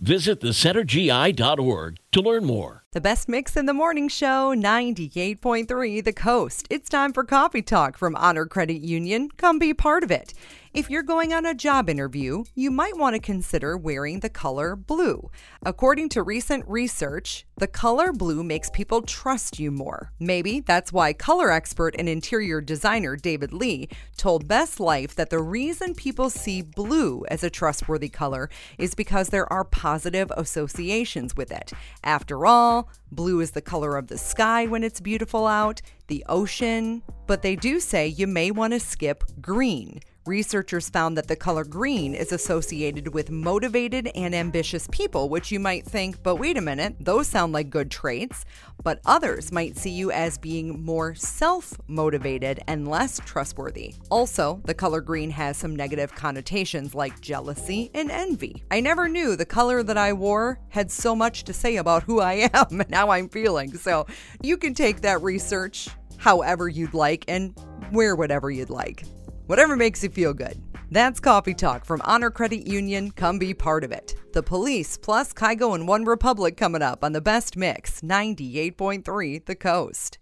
Visit thecentergi.org to learn more. The best mix in the morning show, 98.3 The Coast. It's time for Coffee Talk from Honor Credit Union. Come be part of it. If you're going on a job interview, you might want to consider wearing the color blue. According to recent research, the color blue makes people trust you more. Maybe that's why color expert and interior designer David Lee told Best Life that the reason people see blue as a trustworthy color is because there are positive associations with it. After all, blue is the color of the sky when it's beautiful out, the ocean, but they do say you may want to skip green. Researchers found that the color green is associated with motivated and ambitious people, which you might think, but wait a minute, those sound like good traits. But others might see you as being more self motivated and less trustworthy. Also, the color green has some negative connotations like jealousy and envy. I never knew the color that I wore had so much to say about who I am and how I'm feeling. So you can take that research however you'd like and wear whatever you'd like whatever makes you feel good. That's Coffee Talk from Honor Credit Union. Come be part of it. The Police plus Kygo and One Republic coming up on the Best Mix 98.3 The Coast.